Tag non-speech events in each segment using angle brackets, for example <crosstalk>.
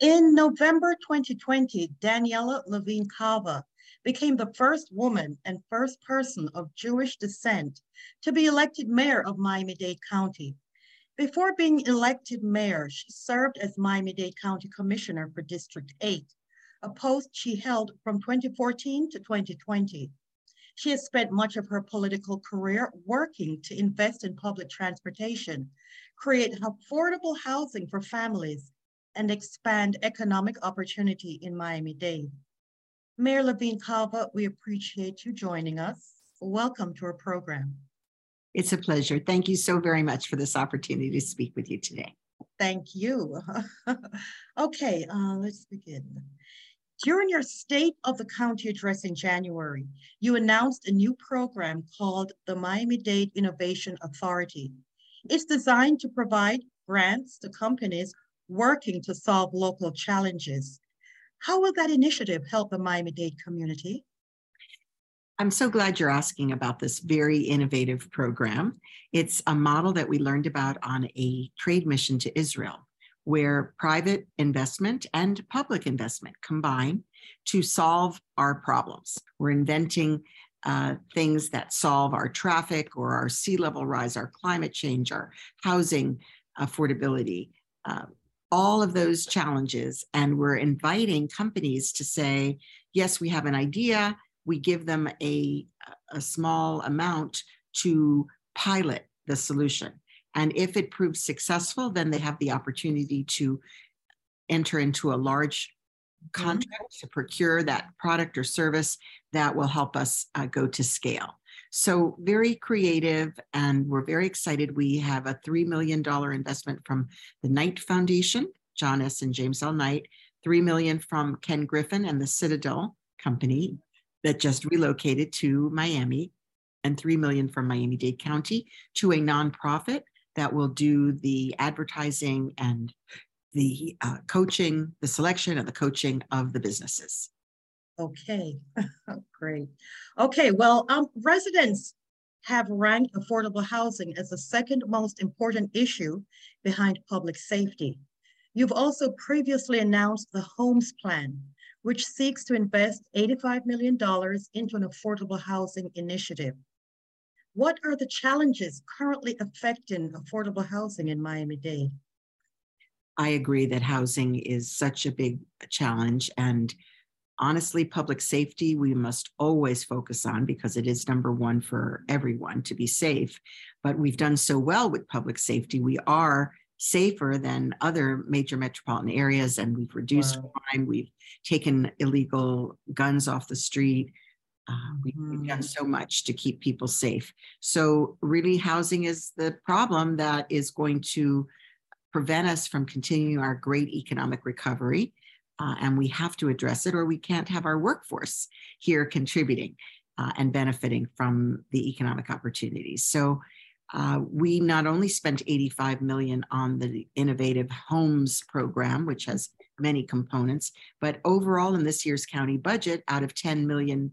In November 2020, Daniella Levine Cava became the first woman and first person of Jewish descent to be elected mayor of Miami-Dade County. Before being elected mayor, she served as Miami-Dade County Commissioner for District 8, a post she held from 2014 to 2020. She has spent much of her political career working to invest in public transportation, create affordable housing for families, and expand economic opportunity in Miami-Dade. Mayor Levine Cava, we appreciate you joining us. Welcome to our program. It's a pleasure. Thank you so very much for this opportunity to speak with you today. Thank you. <laughs> okay, uh, let's begin. During your State of the County address in January, you announced a new program called the Miami-Dade Innovation Authority. It's designed to provide grants to companies working to solve local challenges. How will that initiative help the Miami-Dade community? I'm so glad you're asking about this very innovative program. It's a model that we learned about on a trade mission to Israel where private investment and public investment combine to solve our problems. We're inventing uh, things that solve our traffic or our sea level rise, our climate change, our housing affordability, uh, all of those challenges. And we're inviting companies to say, yes, we have an idea. We give them a, a small amount to pilot the solution. And if it proves successful, then they have the opportunity to enter into a large mm-hmm. contract mm-hmm. to procure that product or service that will help us uh, go to scale. So, very creative, and we're very excited. We have a $3 million investment from the Knight Foundation, John S. and James L. Knight, 3 million from Ken Griffin and the Citadel Company that just relocated to Miami, and 3 million from Miami Dade County to a nonprofit that will do the advertising and the uh, coaching, the selection and the coaching of the businesses. Okay, <laughs> great. Okay, well, um, residents have ranked affordable housing as the second most important issue behind public safety. You've also previously announced the Homes Plan, which seeks to invest $85 million into an affordable housing initiative. What are the challenges currently affecting affordable housing in Miami-Dade? I agree that housing is such a big challenge. And honestly, public safety, we must always focus on because it is number one for everyone to be safe. But we've done so well with public safety. We are safer than other major metropolitan areas, and we've reduced wow. crime. We've taken illegal guns off the street. Uh, we, have done mm. so much to keep people safe. So, really, housing is the problem that is going to prevent us from continuing our great economic recovery. Uh, and we have to address it, or we can't have our workforce here contributing uh, and benefiting from the economic opportunities. So, uh, we not only spent 85 million on the innovative homes program which has many components but overall in this year's county budget out of 10 million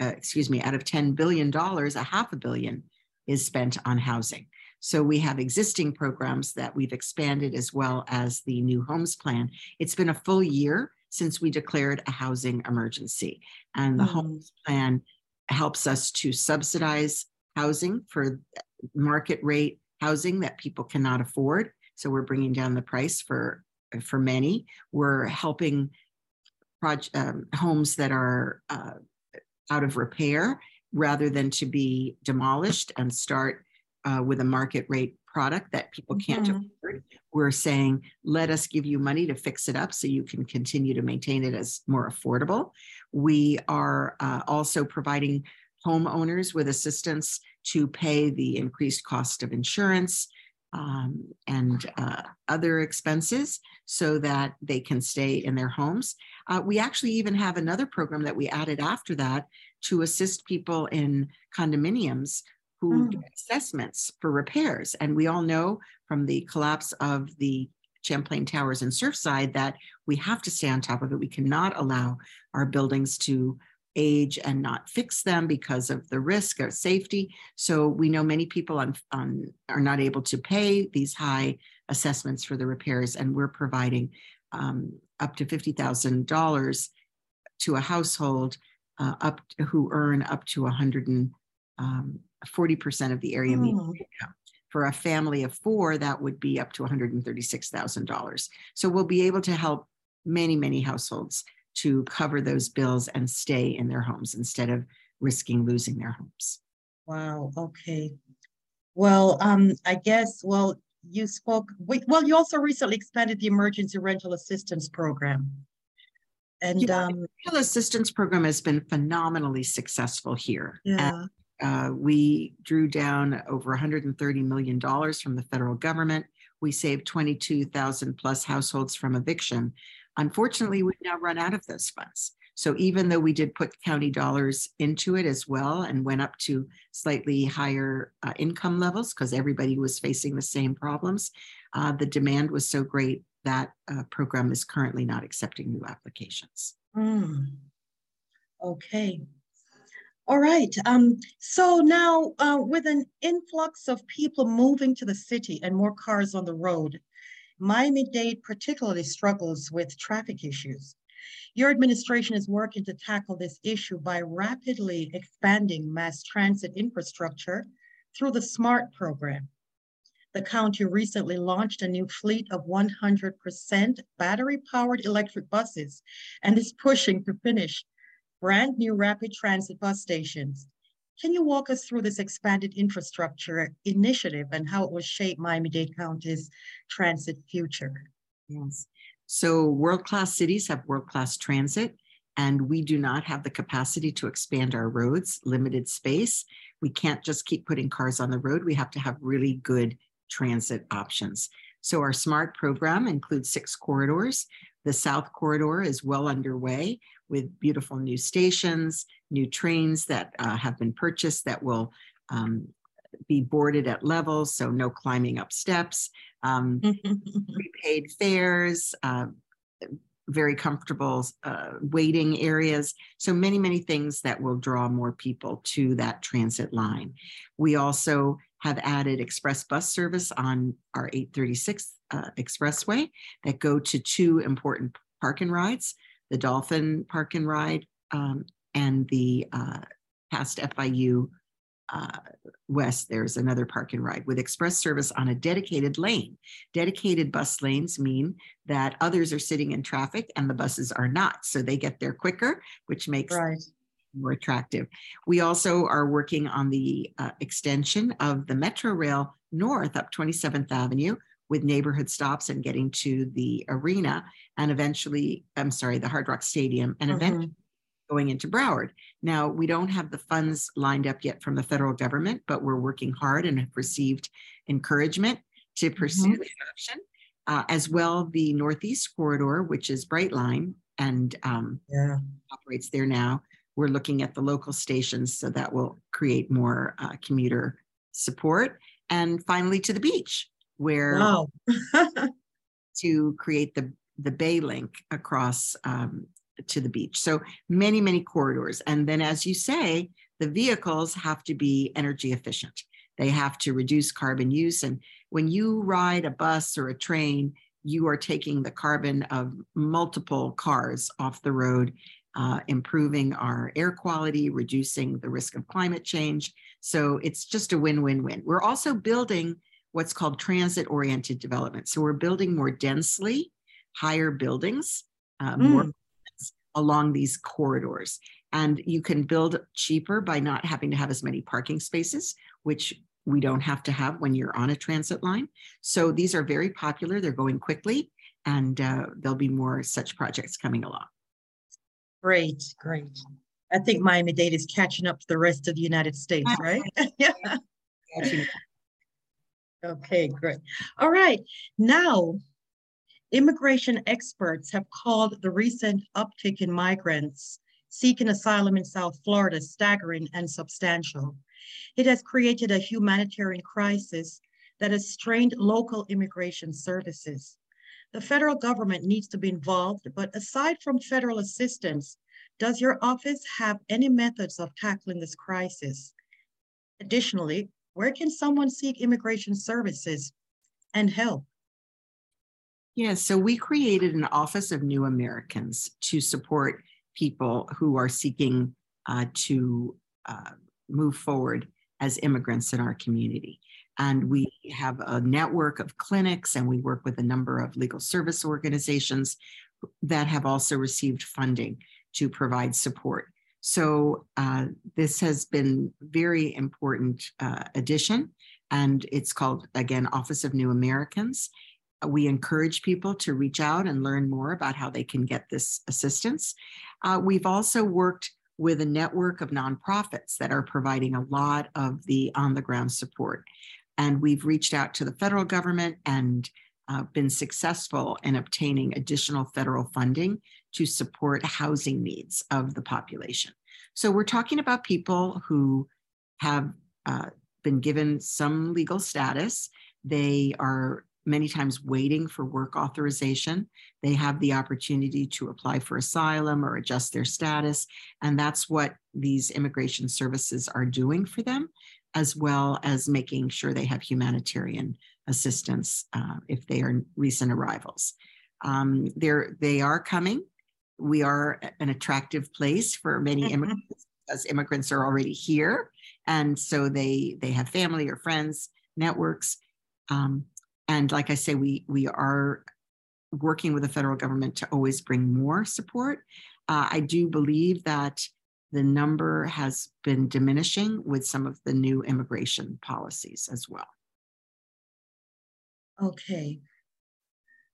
uh, excuse me, out of $10 billion, a half a billion is spent on housing. So we have existing programs that we've expanded as well as the new homes plan. It's been a full year since we declared a housing emergency. And the mm. homes plan helps us to subsidize housing for market rate housing that people cannot afford. So we're bringing down the price for for many. We're helping project, um, homes that are uh, out of repair rather than to be demolished and start uh, with a market rate product that people can't mm-hmm. afford. We're saying, let us give you money to fix it up so you can continue to maintain it as more affordable. We are uh, also providing homeowners with assistance to pay the increased cost of insurance um, and uh, other expenses so that they can stay in their homes. Uh, we actually even have another program that we added after that to assist people in condominiums who mm. assessments for repairs. And we all know from the collapse of the Champlain Towers in Surfside that we have to stay on top of it. We cannot allow our buildings to age and not fix them because of the risk of safety. So we know many people on, on, are not able to pay these high assessments for the repairs, and we're providing um, up to $50,000 to a household uh, up to, who earn up to 140% um, of the area median Oh, income. For a family of four, that would be up to $136,000. So we'll be able to help many, many households to cover those bills and stay in their homes instead of risking losing their homes. Wow, okay. Well, um, I guess, well, you spoke, we- well, you also recently expanded the emergency rental assistance program. And, Yeah. um, The assistance program has been phenomenally successful here. And, yeah, uh, we drew down over $130 million from the federal government. We saved 22,000 plus households from eviction. Unfortunately, we've now run out of those funds. So even though we did put county dollars into it as well and went up to slightly higher uh, income levels because everybody was facing the same problems, uh, the demand was so great that uh, program is currently not accepting new applications. Hmm. Okay. All right, um, so now, uh, with an influx of people moving to the city and more cars on the road, Miami-Dade particularly struggles with traffic issues. Your administration is working to tackle this issue by rapidly expanding mass transit infrastructure through the SMART program. The county recently launched a new fleet of 100% battery-powered electric buses and is pushing to finish brand new rapid transit bus stations. Can you walk us through this expanded infrastructure initiative and how it will shape Miami-Dade County's transit future? Yes. So world-class cities have world-class transit, and we do not have the capacity to expand our roads, limited space. We can't just keep putting cars on the road. We have to have really good transit options. So our SMART program includes six corridors. The South Corridor is well underway with beautiful new stations, new trains that uh, have been purchased that will um, be boarded at levels, so no climbing up steps. Um, <laughs> prepaid fares, uh, very comfortable uh, waiting areas. So many, many things that will draw more people to that transit line. We also have added express bus service on our 836 uh, expressway that go to two important park and rides, the Dolphin Park and Ride um, and the uh, past FIU uh, west, there's another park and ride with express service on a dedicated lane. Dedicated bus lanes mean that others are sitting in traffic and the buses are not. So they get there quicker, which makes Right. more attractive. We also are working on the uh, extension of the Metro Rail north up 27th Avenue with neighborhood stops and getting to the arena and eventually, I'm sorry, the Hard Rock Stadium and eventually Mhm. Going into Broward. Now, we don't have the funds lined up yet from the federal government, but we're working hard and have received encouragement to pursue Mhm. the option. Uh, as well, the Northeast Corridor, which is Brightline and um, Yeah. operates there now. We're looking at the local stations, so that will create more uh, commuter support. And finally, to the beach, where Wow. <laughs> to create the, the Bay Link across um, to the beach. So many, many corridors. And then, as you say, the vehicles have to be energy efficient. They have to reduce carbon use. And when you ride a bus or a train, you are taking the carbon of multiple cars off the road, uh, improving our air quality, reducing the risk of climate change. So it's just a win win win. We're also building what's called transit oriented development. So we're building more densely, higher buildings, uh, more Mm. Along these corridors. And you can build cheaper by not having to have as many parking spaces, which we don't have to have when you're on a transit line. So these are very popular. They're going quickly, and uh, there'll be more such projects coming along. Great, great. I think Miami-Dade is catching up to the rest of the United States, right? <laughs> Yeah. Okay, great. All right. Now, immigration experts have called the recent uptick in migrants seeking asylum in South Florida staggering and substantial. It has created a humanitarian crisis that has strained local immigration services. The federal government needs to be involved, but aside from federal assistance, does your office have any methods of tackling this crisis? Additionally, where can someone seek immigration services and help? Yeah, so we created an Office of New Americans to support people who are seeking uh, to uh, move forward as immigrants in our community. And we have a network of clinics and we work with a number of legal service organizations that have also received funding to provide support. So uh, this has been very important uh, addition and it's called again Office of New Americans. We encourage people to reach out and learn more about how they can get this assistance. Uh, we've also worked with a network of nonprofits that are providing a lot of the on the ground support. And we've reached out to the federal government and uh, been successful in obtaining additional federal funding to support housing needs of the population. So we're talking about people who have uh, been given some legal status. They are many times waiting for work authorization. They have the opportunity to apply for asylum or adjust their status. And that's what these immigration services are doing for them, as well as making sure they have humanitarian assistance uh, if they are recent arrivals. Um, they're, they are coming. We are an attractive place for many mm-hmm. immigrants because immigrants are already here. And so they, they have family or friends, networks. Um, and like I say, we, we are working with the federal government to always bring more support. Uh, I do believe that the number has been diminishing with some of the new immigration policies as well. Okay.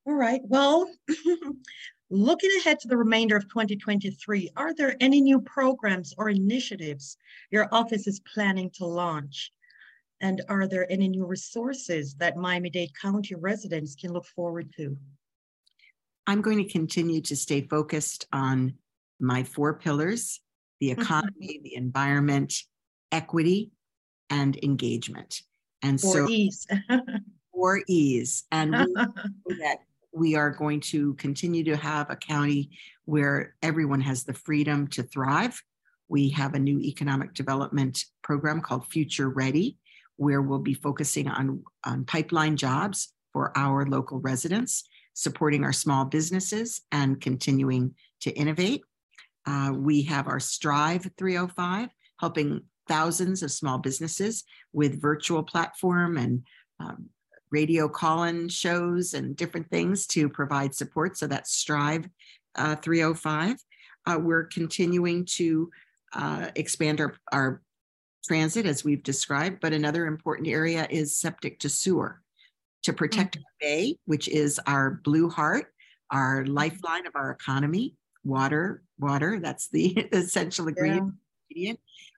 All right. Well, <laughs> looking ahead to the remainder of 2023, are there any new programs or initiatives your office is planning to launch? And are there any new resources that Miami-Dade County residents can look forward to? I'm going to continue to stay focused on my four pillars, the mm-hmm. economy, the environment, equity, and engagement. And for so ease. <laughs> for ease. And we <laughs> that we are going to continue to have a county where everyone has the freedom to thrive. We have a new economic development program called Future Ready, where we'll be focusing on, on pipeline jobs for our local residents, supporting our small businesses, and continuing to innovate. Uh, we have our Strive 305, helping thousands of small businesses with virtual platform and um, radio call-in shows and different things to provide support. So that's Strive uh, 305. Uh, we're continuing to uh, expand our, our transit as we've described, but another important area is septic to sewer to protect mm-hmm. Bay, which is our blue heart, our mm-hmm. lifeline of our economy, water, water, that's the <laughs> essential ingredient. Yeah.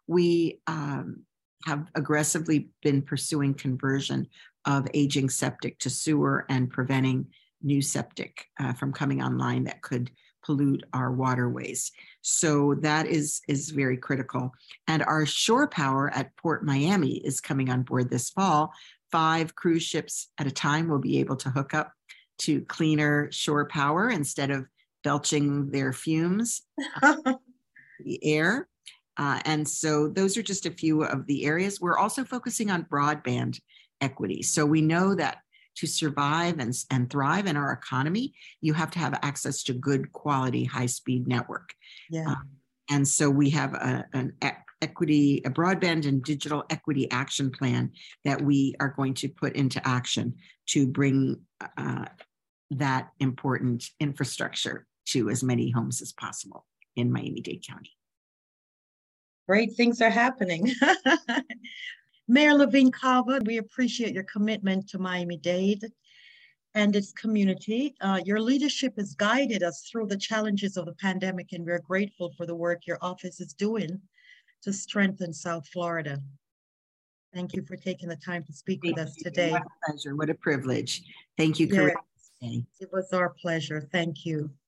We um, have aggressively been pursuing conversion of aging septic to sewer and preventing new septic uh, from coming online that could pollute our waterways. So that is, is very critical. And our shore power at Port Miami is coming on board this fall. Five cruise ships at a time will be able to hook up to cleaner shore power instead of belching their fumes <laughs> the air. Uh, and so those are just a few of the areas. We're also focusing on broadband equity. So we know that to survive and, and thrive in our economy, you have to have access to good quality, high speed network. Yeah. Um, and so we have a, an equity, a broadband and digital equity action plan that we are going to put into action to bring uh, that important infrastructure to as many homes as possible in Miami-Dade County. Great things are happening. <laughs> Mayor Levine Cava, we appreciate your commitment to Miami-Dade and its community. Uh, your leadership has guided us through the challenges of the pandemic, and we're grateful for the work your office is doing to strengthen South Florida. Thank you for taking the time to speak Thank with us today. What a pleasure. What a privilege. Thank you, yes, It was our pleasure. Thank you.